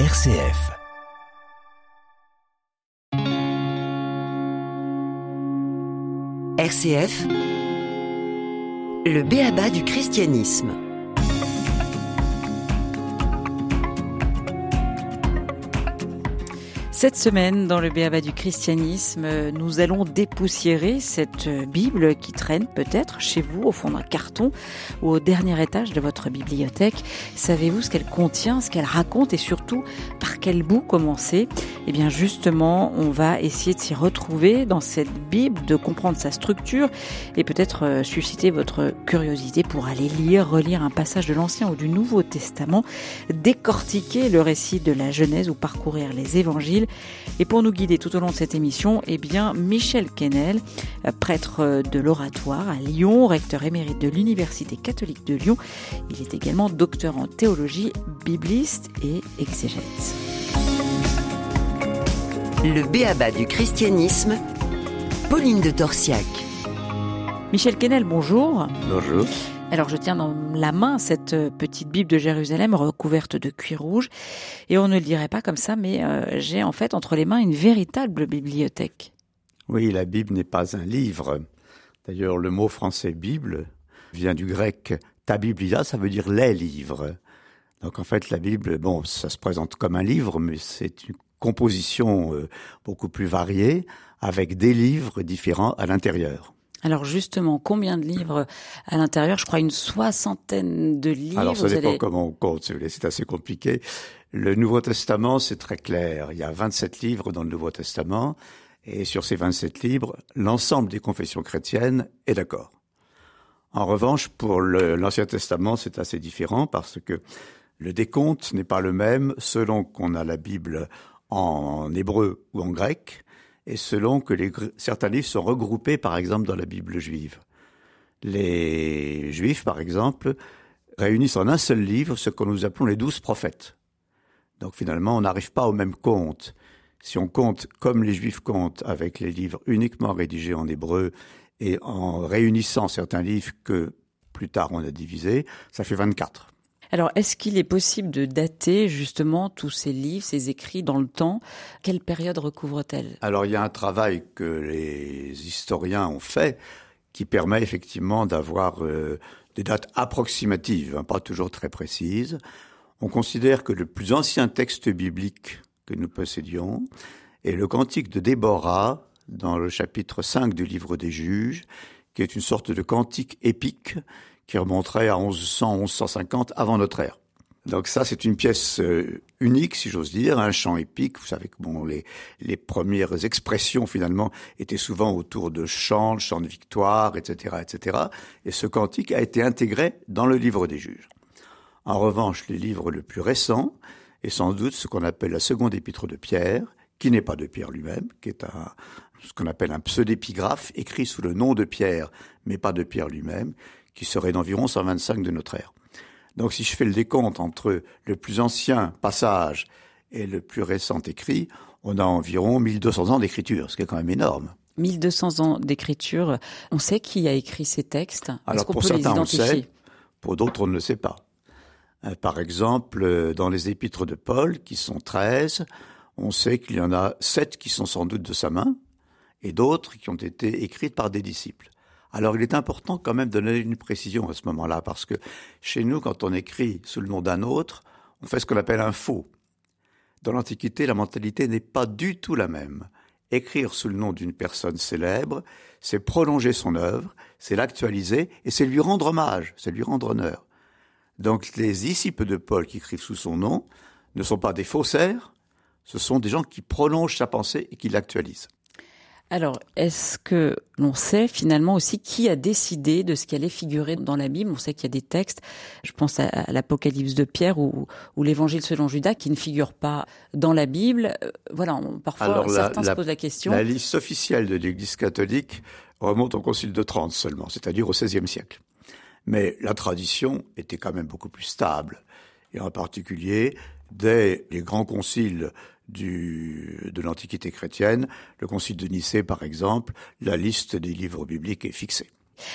RCF. RCF, le béaba du christianisme. Cette semaine, dans le Béaba du christianisme, nous allons dépoussiérer cette Bible qui traîne peut-être chez vous au fond d'un carton ou au dernier étage de votre bibliothèque. Savez-vous ce qu'elle contient, ce qu'elle raconte et surtout par quel bout commencer? Eh bien justement, on va essayer de s'y retrouver dans cette Bible, de comprendre sa structure et peut-être euh, susciter votre curiosité pour aller lire, relire un passage de l'Ancien ou du Nouveau Testament, décortiquer le récit de la Genèse ou parcourir les évangiles et pour nous guider tout au long de cette émission, eh bien, Michel Quesnel, prêtre de l'oratoire à Lyon, recteur émérite de l'Université catholique de Lyon. Il est également docteur en théologie, bibliste et exégète. Le béaba du christianisme, Pauline de Torsiac. Michel Quesnel, bonjour. Bonjour. Alors je tiens dans la main cette euh, petite Bible de Jérusalem recouverte de cuir rouge et on ne le dirait pas comme ça mais euh, j'ai en fait entre les mains une véritable bibliothèque. Oui, la Bible n'est pas un livre. D'ailleurs, le mot français Bible vient du grec ta biblia, ça veut dire les livres. Donc en fait, la Bible, bon, ça se présente comme un livre, mais c'est une composition euh, beaucoup plus variée avec des livres différents à l'intérieur. Alors justement, combien de livres à l'intérieur? Je crois une soixantaine de livres. Alors ça dépend comment on compte, c'est assez compliqué. Le Nouveau Testament, c'est très clair. Il y a 27 livres dans le Nouveau Testament, et sur ces 27 livres, l'ensemble des confessions chrétiennes est d'accord. En revanche, pour l'Ancien Testament, c'est assez différent parce que le décompte n'est pas le même selon qu'on a la Bible en hébreu ou en grec et selon que les, certains livres sont regroupés, par exemple, dans la Bible juive. Les Juifs, par exemple, réunissent en un seul livre ce que nous appelons les douze prophètes. Donc finalement, on n'arrive pas au même compte. Si on compte comme les Juifs comptent, avec les livres uniquement rédigés en hébreu et en réunissant certains livres que plus tard on a divisés, ça fait 24. Alors, est-ce qu'il est possible de dater justement tous ces livres, ces écrits dans le temps? Quelle période recouvre-t-elle? Alors, il y a un travail que les historiens ont fait qui permet effectivement d'avoir euh, des dates approximatives, hein, pas toujours très précises. On considère que le plus ancien texte biblique que nous possédions est le cantique de Déborah dans le chapitre 5 du livre des juges, qui est une sorte de cantique épique qui remonterait à 1100-1150 avant notre ère. Donc ça, c'est une pièce euh, unique, si j'ose dire, un chant épique. Vous savez que bon, les, les premières expressions finalement étaient souvent autour de chants, de chants de victoire, etc., etc. Et ce cantique a été intégré dans le livre des juges. En revanche, les livres le plus récent est sans doute ce qu'on appelle la seconde épître de Pierre, qui n'est pas de Pierre lui-même, qui est un, ce qu'on appelle un pseudépigraphe écrit sous le nom de Pierre, mais pas de Pierre lui-même, qui serait d'environ 125 de notre ère. Donc si je fais le décompte entre le plus ancien passage et le plus récent écrit, on a environ 1200 ans d'écriture, ce qui est quand même énorme. 1200 ans d'écriture. On sait qui a écrit ces textes Alors pour certains, on sait. Pour d'autres, on ne le sait pas. Euh, par exemple, euh, dans les épîtres de Paul, qui sont 13, on sait qu'il y en a 7 qui sont sans doute de sa main, et d'autres qui ont été écrites par des disciples. Alors il est important quand même de donner une précision à ce moment-là, parce que chez nous, quand on écrit sous le nom d'un autre, on fait ce qu'on appelle un faux. Dans l'Antiquité, la mentalité n'est pas du tout la même. Écrire sous le nom d'une personne célèbre, c'est prolonger son œuvre, c'est l'actualiser et c'est lui rendre hommage, c'est lui rendre honneur. Donc les disciples de Paul qui écrivent sous son nom ne sont pas des faussaires, ce sont des gens qui prolongent sa pensée et qui l'actualisent. Alors, est-ce que l'on sait finalement aussi qui a décidé de ce qui allait figurer dans la Bible? On sait qu'il y a des textes, je pense à, l'Apocalypse de Pierre ou, l'Évangile selon Judas, qui ne figurent pas dans la Bible. Euh, voilà, parfois certains se posent la question. La liste officielle de l'Église catholique remonte au Concile de Trente seulement, c'est-à-dire au XVIe siècle. Mais la tradition était quand même beaucoup plus stable. Et en particulier, dès les grands conciles du, de l'Antiquité chrétienne, le Concile de Nicée par exemple, la liste des livres bibliques est fixée.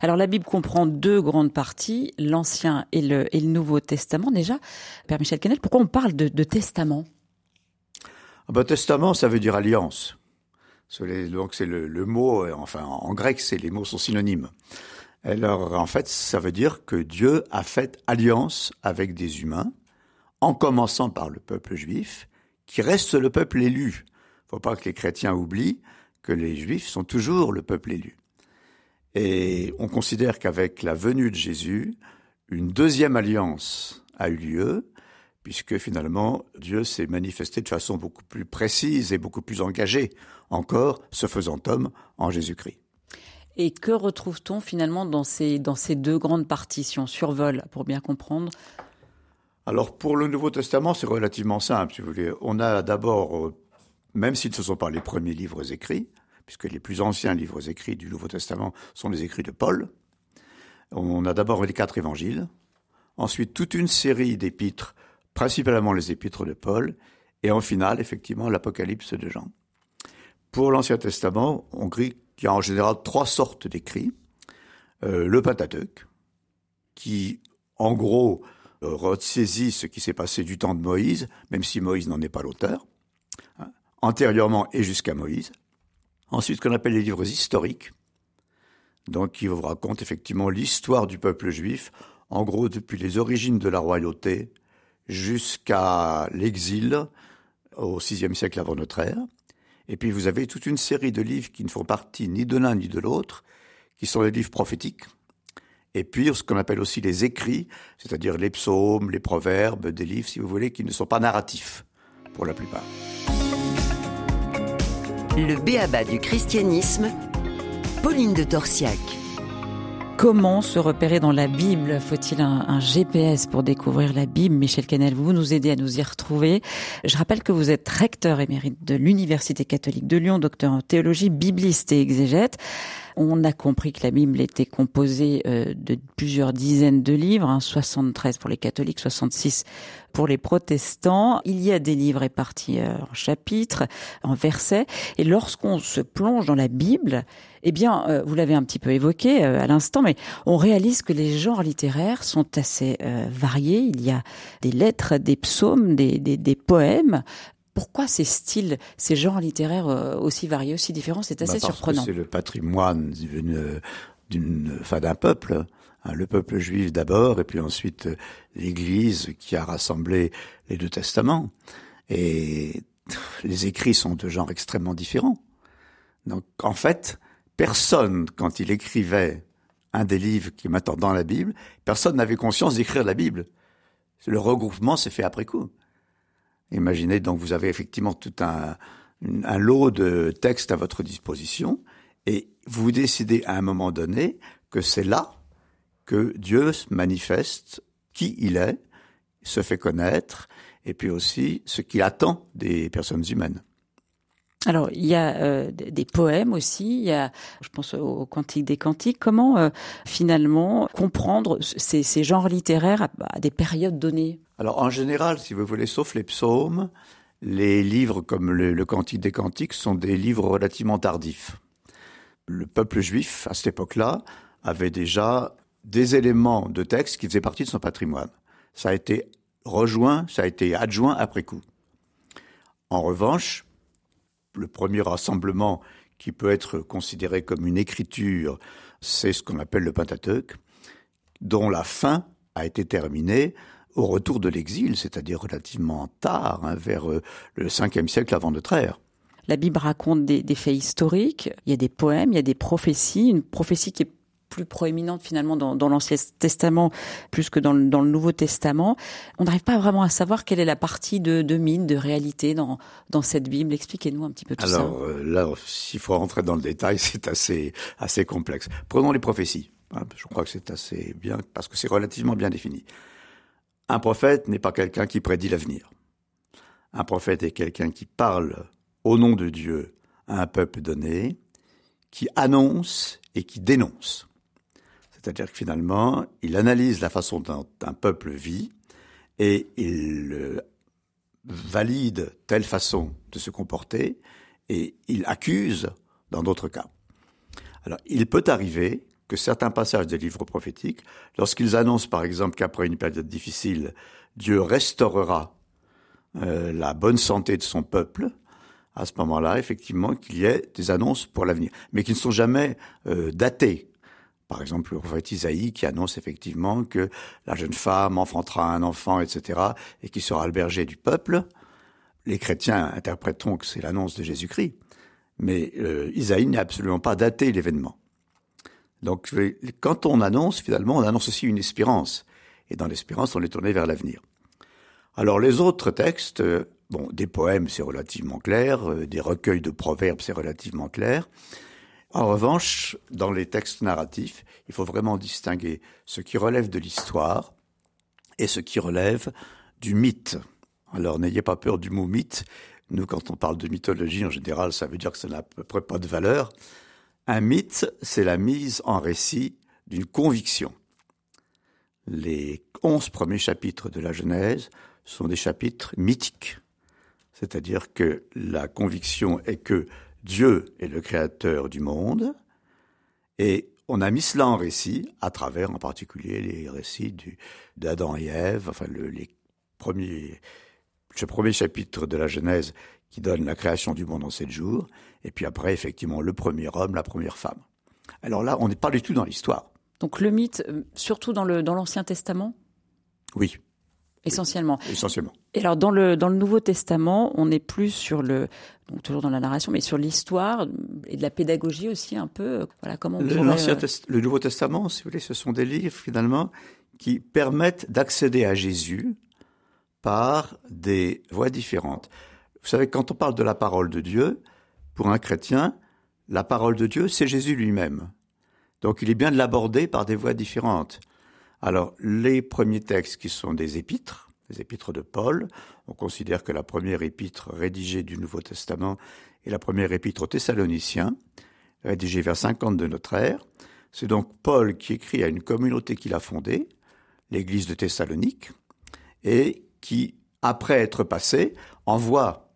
Alors la Bible comprend deux grandes parties, l'Ancien et le, et le Nouveau Testament déjà. Père Michel Canel, pourquoi on parle de, de testament? Ah ben, Testament, ça veut dire alliance. Donc c'est le, le, mot, enfin en grec, c'est les mots sont synonymes. Alors en fait, ça veut dire que Dieu a fait alliance avec des humains, en commençant par le peuple juif, qui reste le peuple élu. Faut pas que les chrétiens oublient que les juifs sont toujours le peuple élu. Et on considère qu'avec la venue de Jésus, une deuxième alliance a eu lieu, puisque finalement Dieu s'est manifesté de façon beaucoup plus précise et beaucoup plus engagée encore, se faisant homme en Jésus-Christ. Et que retrouve-t-on finalement dans ces, dans ces deux grandes parties, si on survole pour bien comprendre Alors pour le Nouveau Testament, c'est relativement simple, si vous voulez. On a d'abord, euh, même si ce ne sont pas les premiers livres écrits, puisque les plus anciens livres écrits du Nouveau Testament sont les écrits de Paul, on a d'abord les quatre évangiles, ensuite toute une série d'épîtres principalement les épîtres de Paul, et en finale, effectivement, l'Apocalypse de Jean. Pour l'Ancien Testament, on dit qu'il y a en général trois sortes d'écrits. Euh, le Pentateuque, qui, en gros, ressaisit ce qui s'est passé du temps de Moïse, même si Moïse n'en est pas l'auteur, hein, antérieurement et jusqu'à Moïse. Ensuite, ce qu'on appelle les livres historiques, donc qui vous racontent effectivement l'histoire du peuple juif, en gros depuis les origines de la royauté jusqu'à l'exil au VIe siècle avant notre ère. Et puis vous avez toute une série de livres qui ne font partie ni de l'un ni de l'autre, qui sont les livres prophétiques. Et puis ce qu'on appelle aussi les écrits, c'est-à-dire les psaumes, les proverbes, des livres, si vous voulez, qui ne sont pas narratifs, pour la plupart. Le béaba du christianisme, Pauline de Torsiac. Comment se repérer dans la Bible? Faut-il un, GPS pour découvrir la Bible? Michel Canel, vous nous aidez à nous y retrouver. Je rappelle que vous êtes recteur émérite de l'Université catholique de Lyon, docteur en théologie, bibliste et exégète. On a compris que la Bible était composée euh, de plusieurs dizaines de livres, 73 hein, pour les catholiques, 66 pour les protestants. Il y a des livres répartis euh, en chapitres, en versets. Et lorsqu'on se plonge dans la Bible, eh bien, euh, vous l'avez un petit peu évoqué à l'instant, mais on réalise que les genres littéraires sont assez variés. Il y a des lettres, des psaumes, des, des, des poèmes, pourquoi ces styles, ces genres littéraires euh, aussi variés, aussi différents? C'est assez bah, surprenant. C'est le patrimoine d'une, d'un peuple. Hein, le peuple juif d'abord, et puis ensuite euh, l'Église qui a rassemblé les deux testaments. Et les écrits sont de genres extrêmement différents. Donc en fait, personne, quand il écrivait un des livres qui est maintenant dans la Bible, personne n'avait conscience d'écrire la Bible. Le regroupement s'est fait après coup. Imaginez donc vous avez effectivement tout un, un lot de textes à votre disposition et vous décidez à un moment donné que c'est là que Dieu manifeste qui il est, se fait connaître et puis aussi ce qu'il attend des personnes humaines. Alors, il y a euh, des poèmes aussi, il y a, je pense au Cantique des Cantiques. Comment euh, finalement comprendre ces, genres littéraires à, des périodes données? Alors, en général, si vous voulez, sauf les psaumes, les livres comme le, le Cantique des Cantiques sont des livres relativement tardifs. Le peuple juif, à cette époque-là, avait déjà des éléments de texte qui faisaient partie de son patrimoine. Ça a été rejoint, ça a été adjoint après coup. En revanche, le premier rassemblement qui peut être considéré comme une écriture, c'est ce qu'on appelle le Pentateuque, dont la fin a été terminée au retour de l'exil, c'est-à-dire relativement tard, hein, vers euh, le 5e siècle avant notre ère. La Bible raconte des, des, faits historiques, il y a des poèmes, il y a des prophéties, une prophétie qui est plus proéminente finalement dans, dans l'Ancien Testament plus que dans le, dans le Nouveau Testament. On n'arrive pas vraiment à savoir quelle est la partie de, de mine, de réalité dans, dans cette Bible. Expliquez-nous un petit peu tout ça. Alors euh, là, s'il faut rentrer dans le détail, c'est assez, assez complexe. Prenons les prophéties. Hein, je crois que c'est assez bien parce que c'est relativement bien défini. Un prophète n'est pas quelqu'un qui prédit l'avenir. Un prophète est quelqu'un qui parle au nom de Dieu à un peuple donné, qui annonce et qui dénonce. C'est-à-dire que finalement, il analyse la façon dont un peuple vit et il euh, valide telle façon de se comporter et il accuse dans d'autres cas. Alors, il peut arriver que certains passages des livres prophétiques, lorsqu'ils annoncent par exemple qu'après une période difficile, Dieu restaurera euh, la bonne santé de son peuple, à ce moment-là, effectivement, qu'il y ait des annonces pour l'avenir, mais qui ne sont jamais euh, datées. Par exemple, le prophète Isaïe qui annonce effectivement que la jeune femme enfantera un enfant, etc., et qui sera le berger du peuple. Les chrétiens interpréteront que c'est l'annonce de Jésus-Christ, mais euh, Isaïe n'a absolument pas daté l'événement. Donc, quand on annonce, finalement, on annonce aussi une espérance. Et dans l'espérance, on est tourné vers l'avenir. Alors, les autres textes, euh, bon, des poèmes, c'est relativement clair, euh, des recueils de proverbes, c'est relativement clair. En revanche, dans les textes narratifs, il faut vraiment distinguer ce qui relève de l'histoire et ce qui relève du mythe. Alors n'ayez pas peur du mot mythe. Nous, quand on parle de mythologie, en général, ça veut dire que ça n'a à peu près pas de valeur. Un mythe, c'est la mise en récit d'une conviction. Les onze premiers chapitres de la Genèse sont des chapitres mythiques. C'est-à-dire que la conviction est que Dieu est le créateur du monde, et on a mis cela en récit à travers en particulier les récits d'Adam et Ève, enfin le, les premiers, ce premier chapitre de la Genèse qui donne la création du monde en sept jours, et puis après effectivement le premier homme, la première femme. Alors là, on n'est pas du tout dans l'histoire. Donc le mythe, euh, surtout dans l'Ancien dans Testament? Oui. Essentiellement. essentiellement. Et alors dans le dans le Nouveau Testament, on n'est plus sur le donc toujours dans la narration, mais sur l'histoire et de la pédagogie aussi un peu. Voilà comment le, pourrait... Euh, le Nouveau Testament, si vous voulez, ce sont des livres finalement qui permettent d'accéder à Jésus par des voies différentes. Vous savez, quand on parle de la parole de Dieu, pour un chrétien, la parole de Dieu, c'est Jésus lui-même. Donc il est bien de l'aborder par des voies différentes. Alors, les premiers textes qui sont des épîtres, les épîtres de Paul, on considère que la première épître rédigée du Nouveau Testament est la première épître aux Thessaloniciens, rédigée vers 50 de notre ère. C'est donc Paul qui écrit à une communauté qu'il a fondée, l'église de Thessalonique, et qui, après être passé, envoie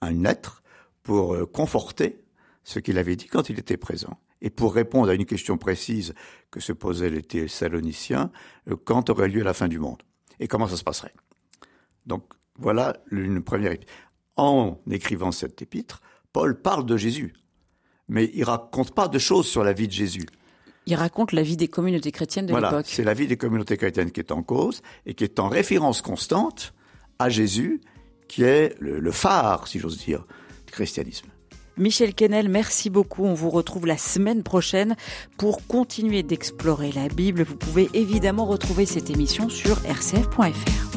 un lettre pour euh, conforter ce qu'il avait dit quand il était présent et pour répondre à une question précise que se posaient les Thessaloniciens, euh, quand aurait lieu la fin du monde et comment ça se passerait. Donc voilà une première épître. En écrivant cette épître, Paul parle de Jésus, mais il raconte pas de choses sur la vie de Jésus. Il raconte la vie des communautés chrétiennes de voilà, l'époque. C'est la vie des communautés chrétiennes qui est en cause et qui est en référence constante à Jésus, qui est le, le phare, si j'ose dire, du christianisme. Michel Kennel, merci beaucoup. On vous retrouve la semaine prochaine pour continuer d'explorer la Bible. Vous pouvez évidemment retrouver cette émission sur rcf.fr.